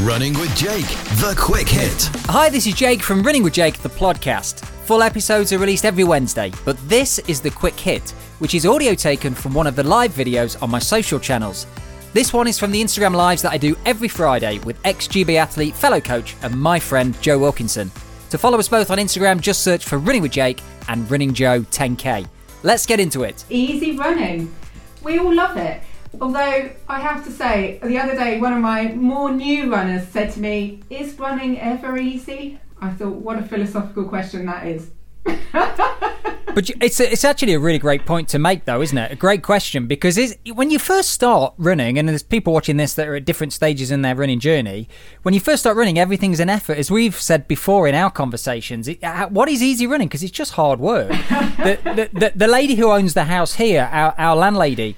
Running with Jake, the quick hit. Hi, this is Jake from Running with Jake, the podcast. Full episodes are released every Wednesday, but this is the quick hit, which is audio taken from one of the live videos on my social channels. This one is from the Instagram lives that I do every Friday with ex GB athlete, fellow coach, and my friend Joe Wilkinson. To follow us both on Instagram, just search for Running with Jake and Running Joe 10K. Let's get into it. Easy running. We all love it. Although I have to say, the other day, one of my more new runners said to me, Is running ever easy? I thought, what a philosophical question that is. But it's it's actually a really great point to make, though, isn't it? A great question because is when you first start running, and there's people watching this that are at different stages in their running journey. When you first start running, everything's an effort, as we've said before in our conversations. It, uh, what is easy running? Because it's just hard work. the, the, the the lady who owns the house here, our, our landlady.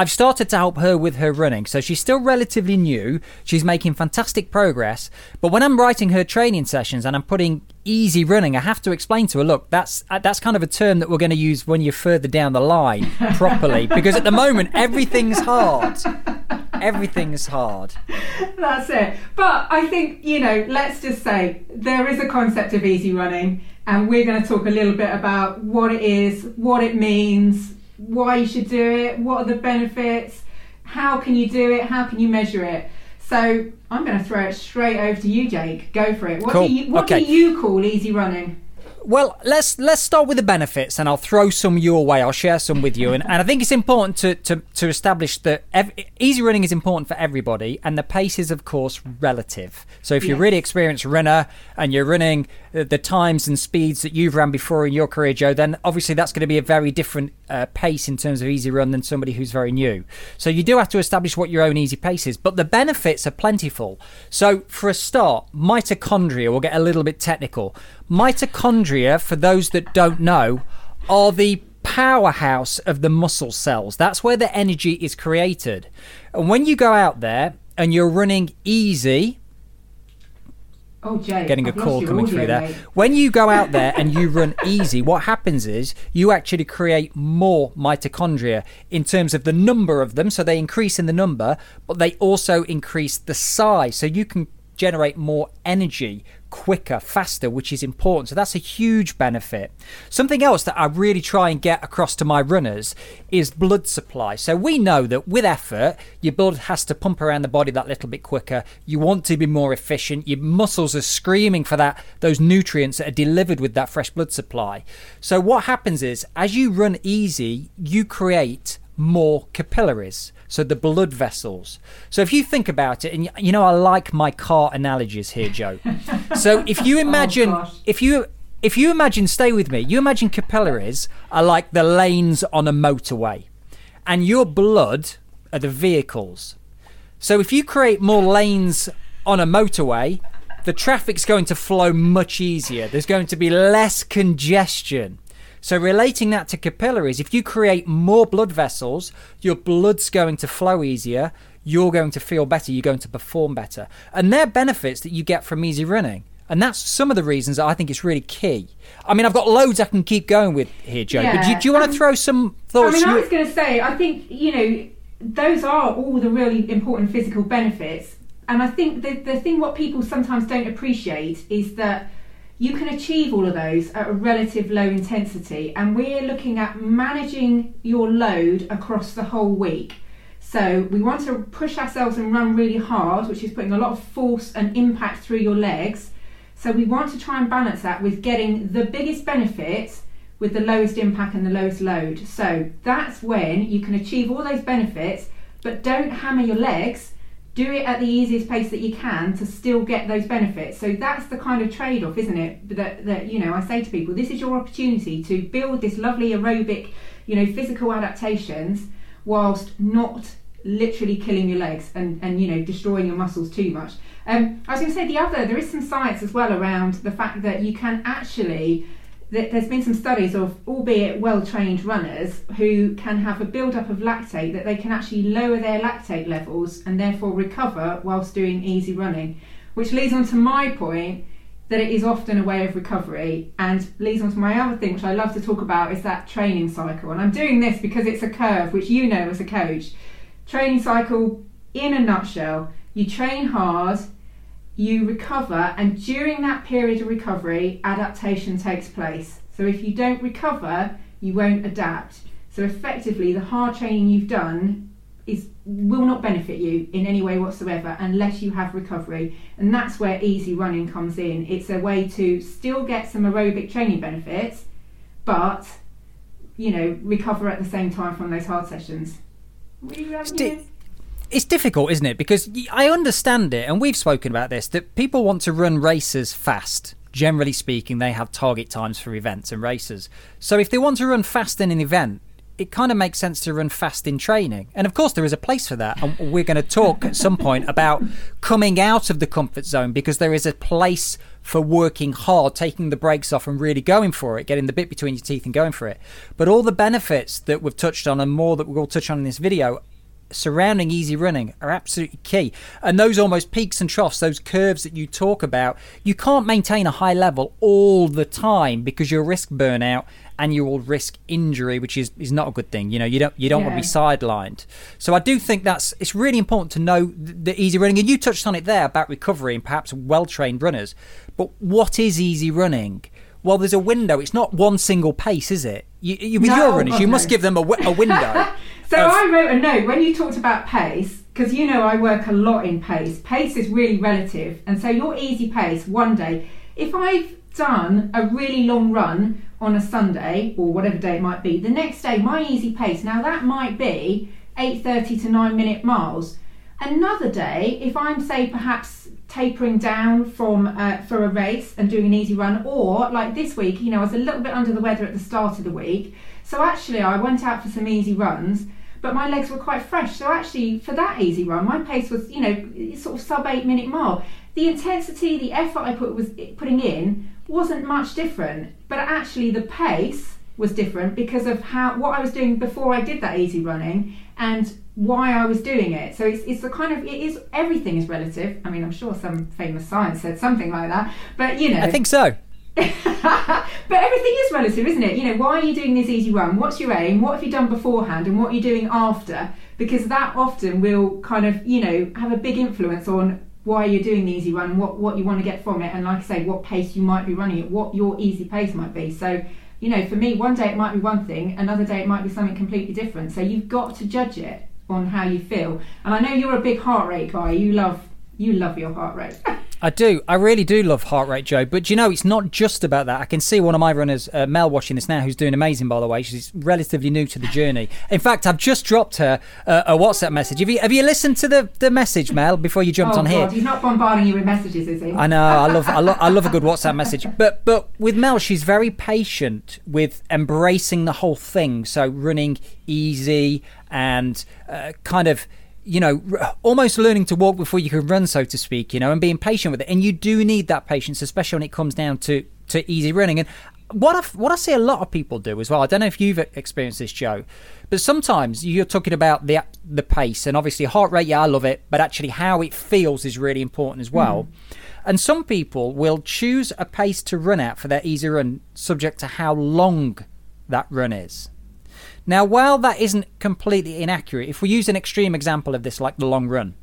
I've started to help her with her running. So she's still relatively new. She's making fantastic progress. But when I'm writing her training sessions and I'm putting easy running, I have to explain to her, look, that's uh, that's kind of a term that we're going to use when you're further down the line properly because at the moment everything's hard. Everything's hard. That's it. But I think, you know, let's just say there is a concept of easy running, and we're going to talk a little bit about what it is, what it means, why you should do it, what are the benefits, how can you do it, how can you measure it. So I'm going to throw it straight over to you, Jake. Go for it. What Cool. do you What Okay. do you call easy running? Well, let's let's start with the benefits, and I'll throw some your way. I'll share some with you, and, and I think it's important to to, to establish that ev- easy running is important for everybody, and the pace is of course relative. So if you're a Yes. really experienced runner and you're running the, the times and speeds that you've ran before in your career, Joe, then obviously that's going to be a very different uh, pace in terms of easy run than somebody who's very new. So you do have to establish what your own easy pace is, but the benefits are plentiful. So for a start, mitochondria, we'll get a little bit technical. Mitochondria, for those that don't know, are the powerhouse of the muscle cells. That's where the energy is created. And when you go out there and you're running easy, Oh, Jake. getting a I've call coming audio, through there. mate. When you go out there and you run easy, what happens is you actually create more mitochondria in terms of the number of them. So they increase in the number, but they also increase the size. So you can generate more energy quicker, faster, which is important. So that's a huge benefit. Something else that I really try and get across to my runners is blood supply. So we know that with effort, your blood has to pump around the body that little bit quicker. You want to be more efficient. Your muscles are screaming for that those nutrients that are delivered with that fresh blood supply. So what happens is as you run easy, you create more capillaries, so the blood vessels. So if you think about it, and you know, I like my car analogies here, Joe. so if you oh, imagine, gosh. if you if you imagine, stay with me. You imagine capillaries are like the lanes on a motorway, and your blood are the vehicles. So if you create more lanes on a motorway, the traffic's going to flow much easier. There's going to be less congestion. So relating that to capillaries, if you create more blood vessels, your blood's going to flow easier, you're going to feel better, you're going to perform better. And they're benefits that you get from easy running. And that's some of the reasons that I think it's really key. I mean, I've got loads I can keep going with here, Joe. yeah, but do, do you want um, to throw some thoughts? I mean, I was going to say, I think, you know, those are all the really important physical benefits. And I think the, the thing what people sometimes don't appreciate is that you can achieve all of those at a relative low intensity. And we're looking at managing your load across the whole week. So we want to push ourselves and run really hard, which is putting a lot of force and impact through your legs. So we want to try and balance that with getting the biggest benefits with the lowest impact and the lowest load. So that's when you can achieve all those benefits, but don't hammer your legs. Do it at the easiest pace that you can to still get those benefits. So that's the kind of trade off, isn't it? That, that, you know, I say to people, this is your opportunity to build this lovely aerobic, you know, physical adaptations whilst not literally killing your legs and, and you know destroying your muscles too much. Um, I was going to say the other there is some science as well around the fact that you can actually there's been some studies of albeit well trained runners who can have a build up of lactate that they can actually lower their lactate levels and therefore recover whilst doing easy running, which leads on to my point that it is often a way of recovery and leads on to my other thing which I love to talk about is that training cycle. And I'm doing this because it's a curve which you know as a coach. Training cycle in a nutshell you train hard, you recover, and during that period of recovery, adaptation takes place. So if you don't recover, you won't adapt. So effectively, the hard training you've done is will not benefit you in any way whatsoever unless you have recovery and that's where easy running comes in it's a way to still get some aerobic training benefits but you know recover at the same time from those hard sessions it's, di- it's difficult isn't it because i understand it and we've spoken about this that people want to run races fast generally speaking they have target times for events and races so if they want to run fast in an event it kind of makes sense to run fast in training. And of course, there is a place for that. And we're going to talk at some point about coming out of the comfort zone because there is a place for working hard, taking the brakes off and really going for it, getting the bit between your teeth and going for it. But all the benefits that we've touched on and more that we'll touch on in this video surrounding easy running are absolutely key. And those almost peaks and troughs, those curves that you talk about, you can't maintain a high level all the time because you'll risk burnout and you will risk injury, which is, is not a good thing. You know, you don't you don't yeah. want to be sidelined. So I do think that's it's really important to know the, the easy running. And you touched on it there about recovery and perhaps well trained runners. But what is easy running? Well, there's a window. It's not one single pace, is it? You, you, with no, your runners, okay. you must give them a, a window. so of... I wrote a note when you talked about pace because you know I work a lot in pace. Pace is really relative, and so your easy pace one day. If I've done a really long run on a Sunday or whatever day it might be, the next day my easy pace, now that might be 8.30 to 9 minute miles. Another day, if I'm say perhaps tapering down from uh, for a race and doing an easy run, or like this week, you know, I was a little bit under the weather at the start of the week, so actually I went out for some easy runs, but my legs were quite fresh. So actually, for that easy run, my pace was, you know, sort of sub eight minute mile. The intensity, the effort I put was putting in wasn't much different, but actually the pace was different because of how what I was doing before I did that easy running and why I was doing it. So it's, it's the kind of it is everything is relative. I mean, I'm sure some famous science said something like that, but you know, I think so. but everything is relative, isn't it? You know, why are you doing this easy run? What's your aim? What have you done beforehand, and what are you doing after? Because that often will kind of, you know, have a big influence on why you're doing the easy run, what what you want to get from it, and like I say, what pace you might be running at, what your easy pace might be. So, you know, for me, one day it might be one thing, another day it might be something completely different. So you've got to judge it on how you feel. And I know you're a big heart rate guy. You love you love your heart rate. I do. I really do love heart rate, Joe. But you know, it's not just about that. I can see one of my runners, uh, Mel, watching this now, who's doing amazing, by the way. She's relatively new to the journey. In fact, I've just dropped her uh, a WhatsApp message. Have you have you listened to the, the message, Mel, before you jumped oh, on God, here? He's not bombarding you with messages, is he? I know. I love I, lo- I love a good WhatsApp message. But but with Mel, she's very patient with embracing the whole thing. So running easy and uh, kind of you know, almost learning to walk before you can run, so to speak, you know, and being patient with it. And you do need that patience, especially when it comes down to, to easy running. And what I, what I see a lot of people do as well, I don't know if you've experienced this, Joe, but sometimes you're talking about the the pace and obviously heart rate, yeah, I love it, but actually how it feels is really important as well. Mm. And some people will choose a pace to run at for their easy run, subject to how long that run is. Now, while that isn't completely inaccurate, if we use an extreme example of this, like the long run,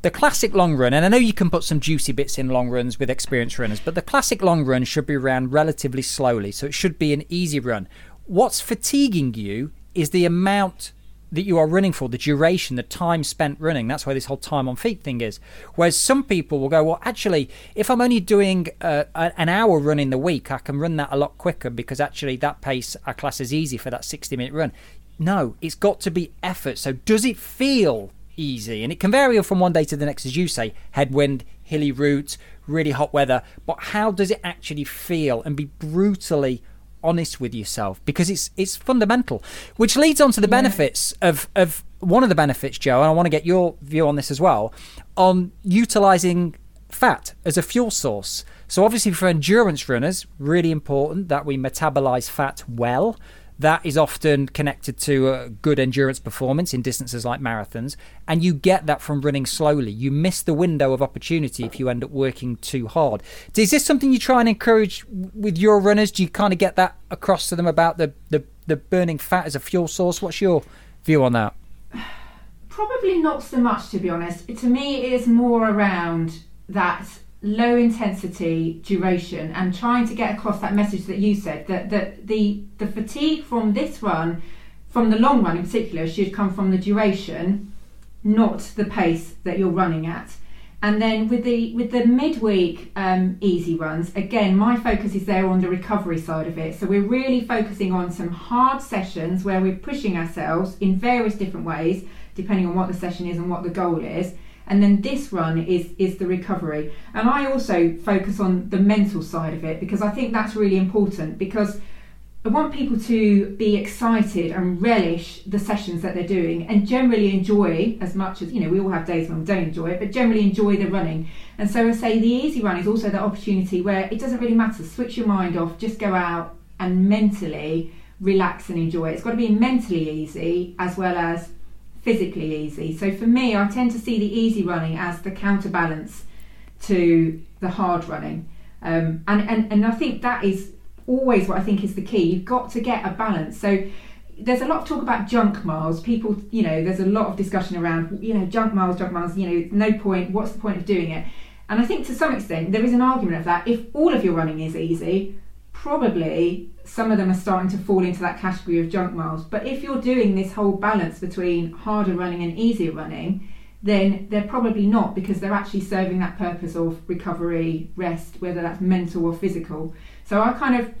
the classic long run, and I know you can put some juicy bits in long runs with experienced runners, but the classic long run should be ran relatively slowly, so it should be an easy run. What's fatiguing you is the amount that you are running for, the duration, the time spent running. That's why this whole time on feet thing is. Whereas some people will go, well, actually, if I'm only doing uh, an hour run in the week, I can run that a lot quicker because actually that pace I class as easy for that 60 minute run. No, it's got to be effort. So does it feel easy? And it can vary from one day to the next, as you say, headwind, hilly route, really hot weather. But how does it actually feel? And be brutally honest with yourself because it's it's fundamental. Which leads on to the yeah. benefits of of one of the benefits, Joe, and I want to get your view on this as well, on utilizing fat as a fuel source. So obviously for endurance runners, really important that we metabolize fat well that is often connected to a good endurance performance in distances like marathons, and you get that from running slowly. You miss the window of opportunity if you end up working too hard. Is this something you try and encourage with your runners? Do you kind of get that across to them about the, the, the burning fat as a fuel source? What's your view on that? Probably not so much, to be honest. To me, it is more around that low intensity duration and trying to get across that message that you said that, that the the fatigue from this run from the long run in particular should come from the duration not the pace that you're running at and then with the with the midweek um, easy runs, again, my focus is there on the recovery side of it. So we're really focusing on some hard sessions where we're pushing ourselves in various different ways, depending on what the session is and what the goal is. And then this run is is the recovery. And I also focus on the mental side of it because I think that's really important because I want people to be excited and relish the sessions that they're doing and generally enjoy as much as, you know, we all have days when we don't enjoy it, but generally enjoy the running. And so I say the easy run is also the opportunity where it doesn't really matter, switch your mind off, just go out and mentally relax and enjoy it. It's got to be mentally easy as well as physically easy. So for me, I tend to see the easy running as the counterbalance to the hard running. Um, and, and, and I think that is always what I think is the key. You've got to get a balance. So there's a lot of talk about junk miles. People, you know, there's a lot of discussion around, you know, junk miles, junk miles, you know, no point, what's the point of doing it? And I think to some extent there is an argument of that. If all of your running is easy, probably some of them are starting to fall into that category of junk miles. But if you're doing this whole balance between harder running and easier running, then they're probably not because they're actually serving that purpose of recovery, rest, whether that's mental or physical. So I kind of,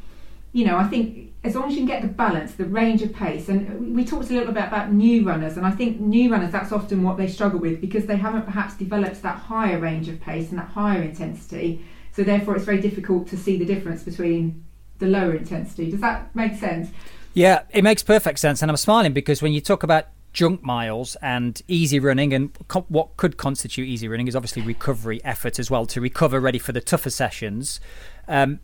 you know, I think as long as you can get the balance, the range of pace, and we talked a little bit about new runners, and I think new runners that's often what they struggle with because they haven't perhaps developed that higher range of pace and that higher intensity. So therefore, it's very difficult to see the difference between the lower intensity. Does that make sense? Yeah, it makes perfect sense, and I'm smiling because when you talk about junk miles and easy running and co- what could constitute easy running is obviously recovery effort as well to recover ready for the tougher sessions um,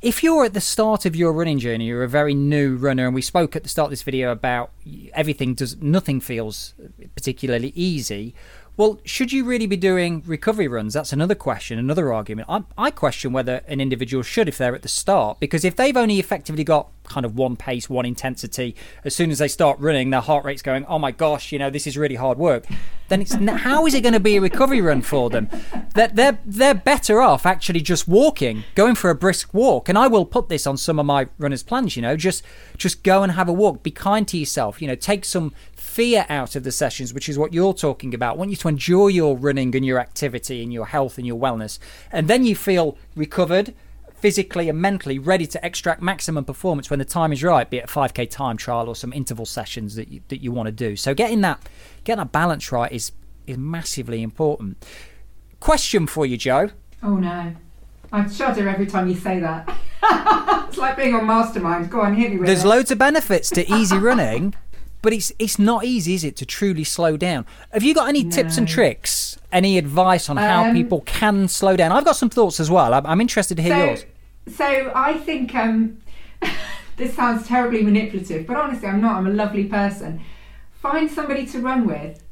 if you're at the start of your running journey, you're a very new runner, and we spoke at the start of this video about everything does nothing feels particularly easy. Well, should you really be doing recovery runs? That's another question, another argument. I, I, question whether an individual should if they're at the start, because if they've only effectively got kind of one pace, one intensity, as soon as they start running, their heart rate's going, oh my gosh, you know, this is really hard work. Then it's how is it going to be a recovery run for them? That they're, they're better off actually just walking, going for a brisk walk. And I will put this on some of my runners' plans. You know, just just go and have a walk. Be kind to yourself. You know, take some fear out of the sessions, which is what you're talking about. I want you to enjoy your running and your activity and your health and your wellness. And then you feel recovered physically and mentally ready to extract maximum performance when the time is right, be it a 5k time trial or some interval sessions that you, that you want to do. So getting that getting that balance right is is massively important. Question for you, Joe. Oh no. I shudder every time you say that. it's like being on Mastermind. Go on, hit me There's it. loads of benefits to easy running, but it's it's not easy, is it, to truly slow down? Have you got any tips and tricks? Any advice on how Um, people can slow down? I've got some thoughts as well. I'm, I'm interested to hear so, yours. So I think um, this sounds terribly manipulative, but honestly, I'm not. I'm a lovely person. Find somebody to run with.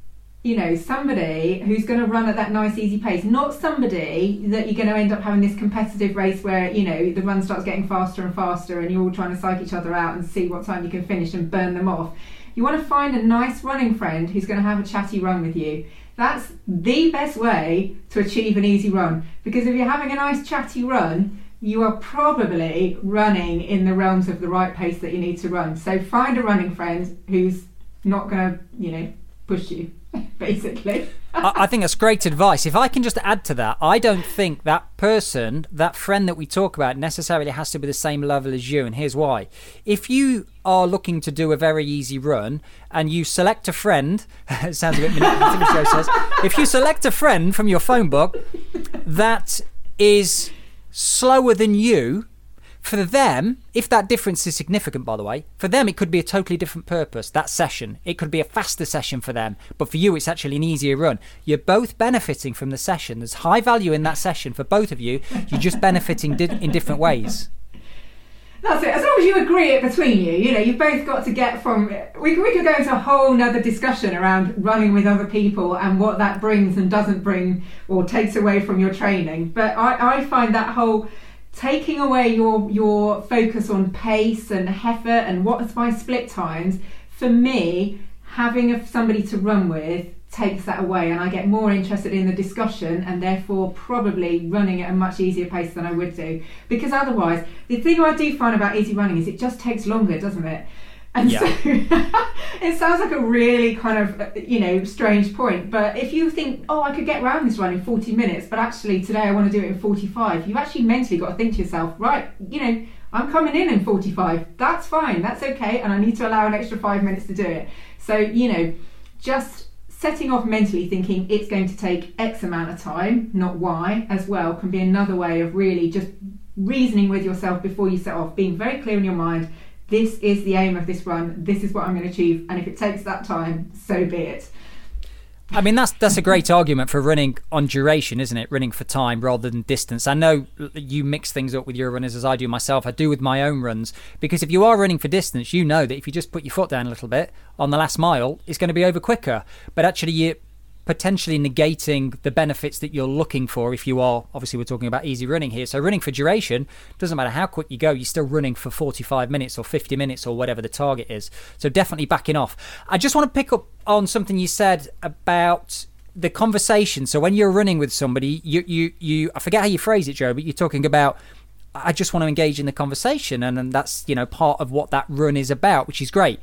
You know, somebody who's going to run at that nice, easy pace. Not somebody that you're going to end up having this competitive race where you know the run starts getting faster and faster, and you're all trying to psych each other out and see what time you can finish and burn them off. You want to find a nice running friend who's going to have a chatty run with you. That's the best way to achieve an easy run because if you're having a nice chatty run, you are probably running in the realms of the right pace that you need to run. So find a running friend who's not going to, you know, push you, basically. I, I think that's great advice. If I can just add to that, I don't think that person, that friend that we talk about, necessarily has to be the same level as you. And here's why. If you are looking to do a very easy run and you select a friend, it sounds a bit manipulative. If you select a friend from your phone book that is slower than you, for them, if that difference is significant, by the way, for them it could be a totally different purpose. That session, it could be a faster session for them, but for you, it's actually an easier run. You're both benefiting from the session. There's high value in that session for both of you. You're just benefiting di- in different ways. That's it. As long as you agree it between you, you know, you've both got to get from. We, we could go into a whole nother discussion around running with other people and what that brings and doesn't bring or takes away from your training. But I, I find that whole taking away your your focus on pace and effort and what's my split times for me having somebody to run with takes that away and I get more interested in the discussion and therefore probably running at a much easier pace than I would do. Because otherwise the thing I do find about easy running is it just takes longer doesn't it and Yeah. so it sounds like a really kind of you know strange point but if you think oh I could get around this run in 40 minutes but actually today I want to do it in 45 you've actually mentally got to think to yourself right you know I'm coming in in 45 that's fine that's okay and I need to allow an extra five minutes to do it so you know just setting off mentally thinking it's going to take X amount of time, not Y, as well, can be another way of really just reasoning with yourself before you set off, being very clear in your mind. This is the aim of this run. This is what I'm going to achieve, and if it takes that time, so be it. I mean, that's that's a great argument for running on duration, isn't it? Running for time rather than distance. I know you mix things up with your runners as I do myself. I do with my own runs because if you are running for distance, you know that if you just put your foot down a little bit on the last mile, it's going to be over quicker. But actually, you potentially negating the benefits that you're looking for if you are obviously we're talking about easy running here. So running for duration doesn't matter how quick you go you're still running for 45 minutes or 50 minutes or whatever the target is. So definitely backing off. I just want to pick up on something you said about the conversation. So when you're running with somebody you you you i forget how you phrase it joe but you're talking about i just want to engage in the conversation and, and that's you know part of what that run is about which is great.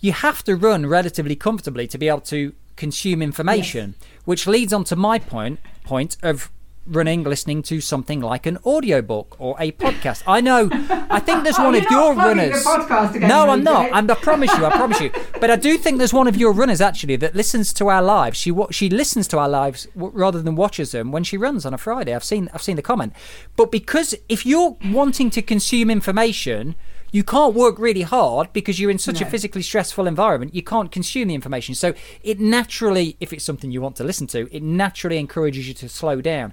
You have to run relatively comfortably to be able to consume information, which leads on to my point point of running listening to something like an audiobook or a podcast. I know I think there's Oh, one of your runners. again, no, I'm not. I'm, I promise you, I promise you. But I do think there's one of your runners actually that listens to our lives. She she listens to our lives rather than watches them when she runs on a Friday. I've seen I've seen the comment. But because if you're wanting to consume information, you can't work really hard because you're in such a physically stressful environment. You can't consume the information. So it naturally, if it's something you want to listen to, it naturally encourages you to slow down.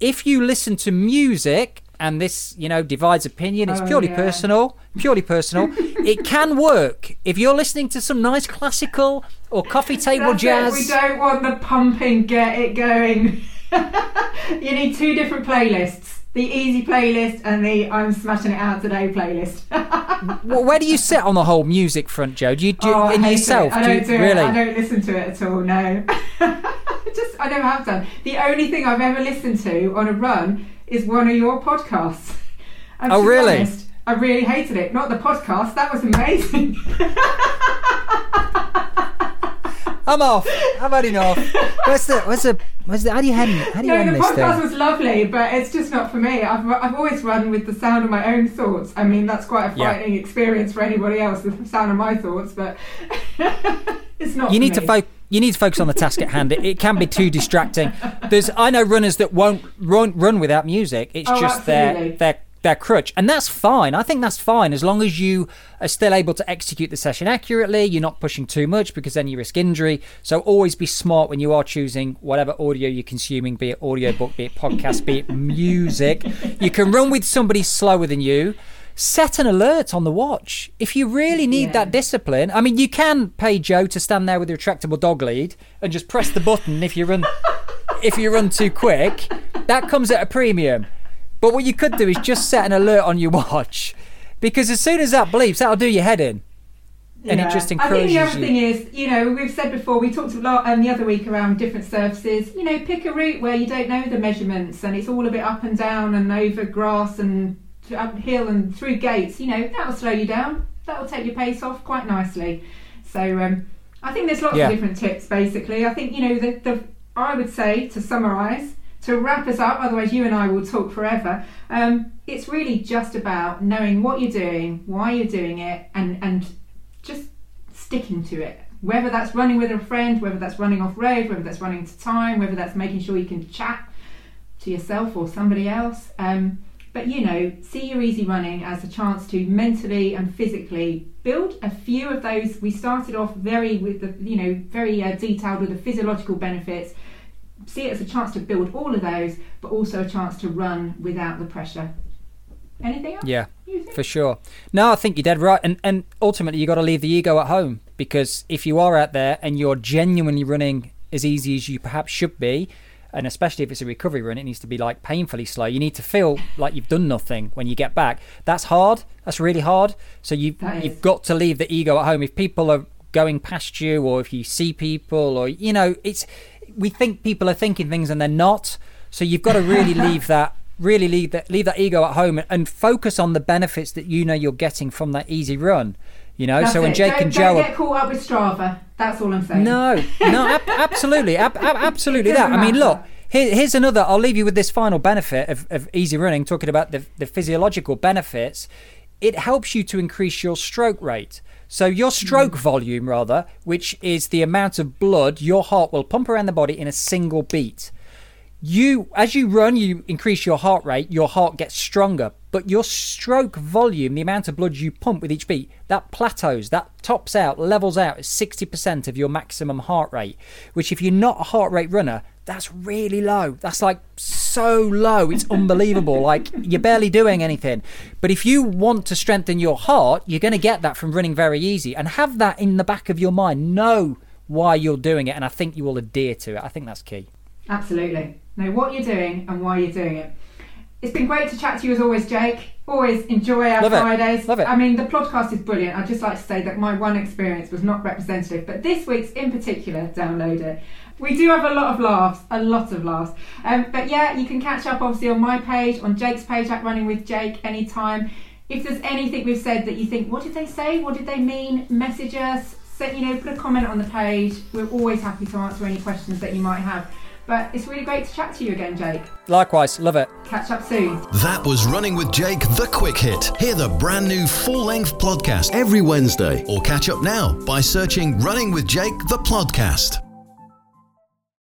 If you listen to music, and this, you know, divides opinion, it's Oh, purely yeah. personal, purely personal. it can work if you're listening to some nice classical or coffee table That's it, jazz. We don't want the pumping, get it going. you need two different playlists. The easy playlist and the I'm smashing it out today playlist. Well, where do you sit on the whole music front, Joe? Do you do oh, in yourself? It. I do you, don't do really? it. I don't listen to it at all. No, just I never have done. The only thing I've ever listened to on a run is one of your podcasts. And Oh, really? honest, I really hated it. Not the podcast. That was amazing. I'm off. I've had enough. Where's the where's the where's the how do you end how do you no, end the this podcast thing? was lovely, but it's just not for me. I've, I've always run with the sound of my own thoughts. I mean, that's quite a Yeah. frightening experience for anybody else, the sound of my thoughts, but it's not You for need to me. focus. You need to focus on the task at hand. It, it can be too distracting. There's I know runners that won't run run without music. It's Oh, just absolutely. their their crutch, and that's fine. I think that's fine as long as you are still able to execute the session accurately. You're not pushing too much because then you risk injury. So always be smart when you are choosing whatever audio you're consuming, be it audiobook, be it podcast, be it music. You can run with somebody slower than you. Set an alert on the watch. If you really need Yeah. that discipline, I mean, you can pay Joe to stand there with a retractable dog lead and just press the button if you run if you run too quick. That comes at a premium. But what you could do is just set an alert on your watch, because as soon as that bleeps, that'll do your head in. and it just I think the other you. thing is, you know, we've said before, we talked a lot um, the other week around different surfaces. You know, pick a route where you don't know the measurements and it's all a bit up and down and over grass and uphill and through gates. You know, that'll slow you down. That'll take your pace off quite nicely. So um, I think there's lots Yeah. of different tips. Basically, I think you know the, the I would say to summarise to wrap us up. Otherwise, you and I will talk forever. Um, it's really just about knowing what you're doing, why you're doing it, and and just sticking to it. Whether that's running with a friend, whether that's running off road, whether that's running to time, whether that's making sure you can chat to yourself or somebody else. Um, but you know, see your easy running as a chance to mentally and physically build a few of those. We started off very with the you know very uh, detailed with the physiological benefits. See it as a chance to build all of those, but also a chance to run without the pressure. Anything else? Yeah, for sure. No, I think you're dead right. And and ultimately, you got to leave the ego at home because if you are out there and you're genuinely running as easy as you perhaps should be, and especially if it's a recovery run, it needs to be like painfully slow. You need to feel like you've done nothing when you get back. That's hard. That's really hard. So you you've got to leave the ego at home. If people are going past you or if you see people or you know it's we think people are thinking things and they're not so you've got to really leave that really leave that leave that ego at home and, and focus on the benefits that you know you're getting from that easy run you know That's so when jake don't, and don't joe get caught up with Strava. That's all I'm saying. no, no, ab- absolutely, ab- ab- absolutely that. doesn't I mean, look, here, here's another. I'll leave you with this final benefit of, of easy running. Talking about the, the physiological benefits, it helps you to increase your stroke rate. So your hmm. stroke volume, rather, which is the amount of blood your heart will pump around the body in a single beat you as you run you increase your heart rate your heart gets stronger but your stroke volume the amount of blood you pump with each beat that plateaus that tops out levels out at 60% of your maximum heart rate which if you're not a heart rate runner that's really low. That's like so low. It's unbelievable. Like you're barely doing anything. But if you want to strengthen your heart you're going to get that from running very easy. And have that in the back of your mind. Know why you're doing it and i think you will adhere to it. I think that's key. Absolutely. Know what you're doing and why you're doing it. It's been great to chat to you as always, Jake. Always enjoy our Love it. Fridays. Love it. I mean, the podcast is brilliant. I'd just like to say that my one experience was not representative, but this week's in particular, download it. We do have a lot of laughs, a lot of laughs. Um, but yeah, you can catch up obviously on my page, on Jake's page at Running with Jake anytime. If there's anything we've said that you think, what did they say? What did they mean? Message us. Send, you know, put a comment on the page. We're always happy to answer any questions that you might have. But it's really great to chat to you again, Jake. likewise love it Catch up soon. That was Running with Jake, the quick hit. Hear the brand new full length podcast every Wednesday, or catch up now by searching Running with Jake, the podcast.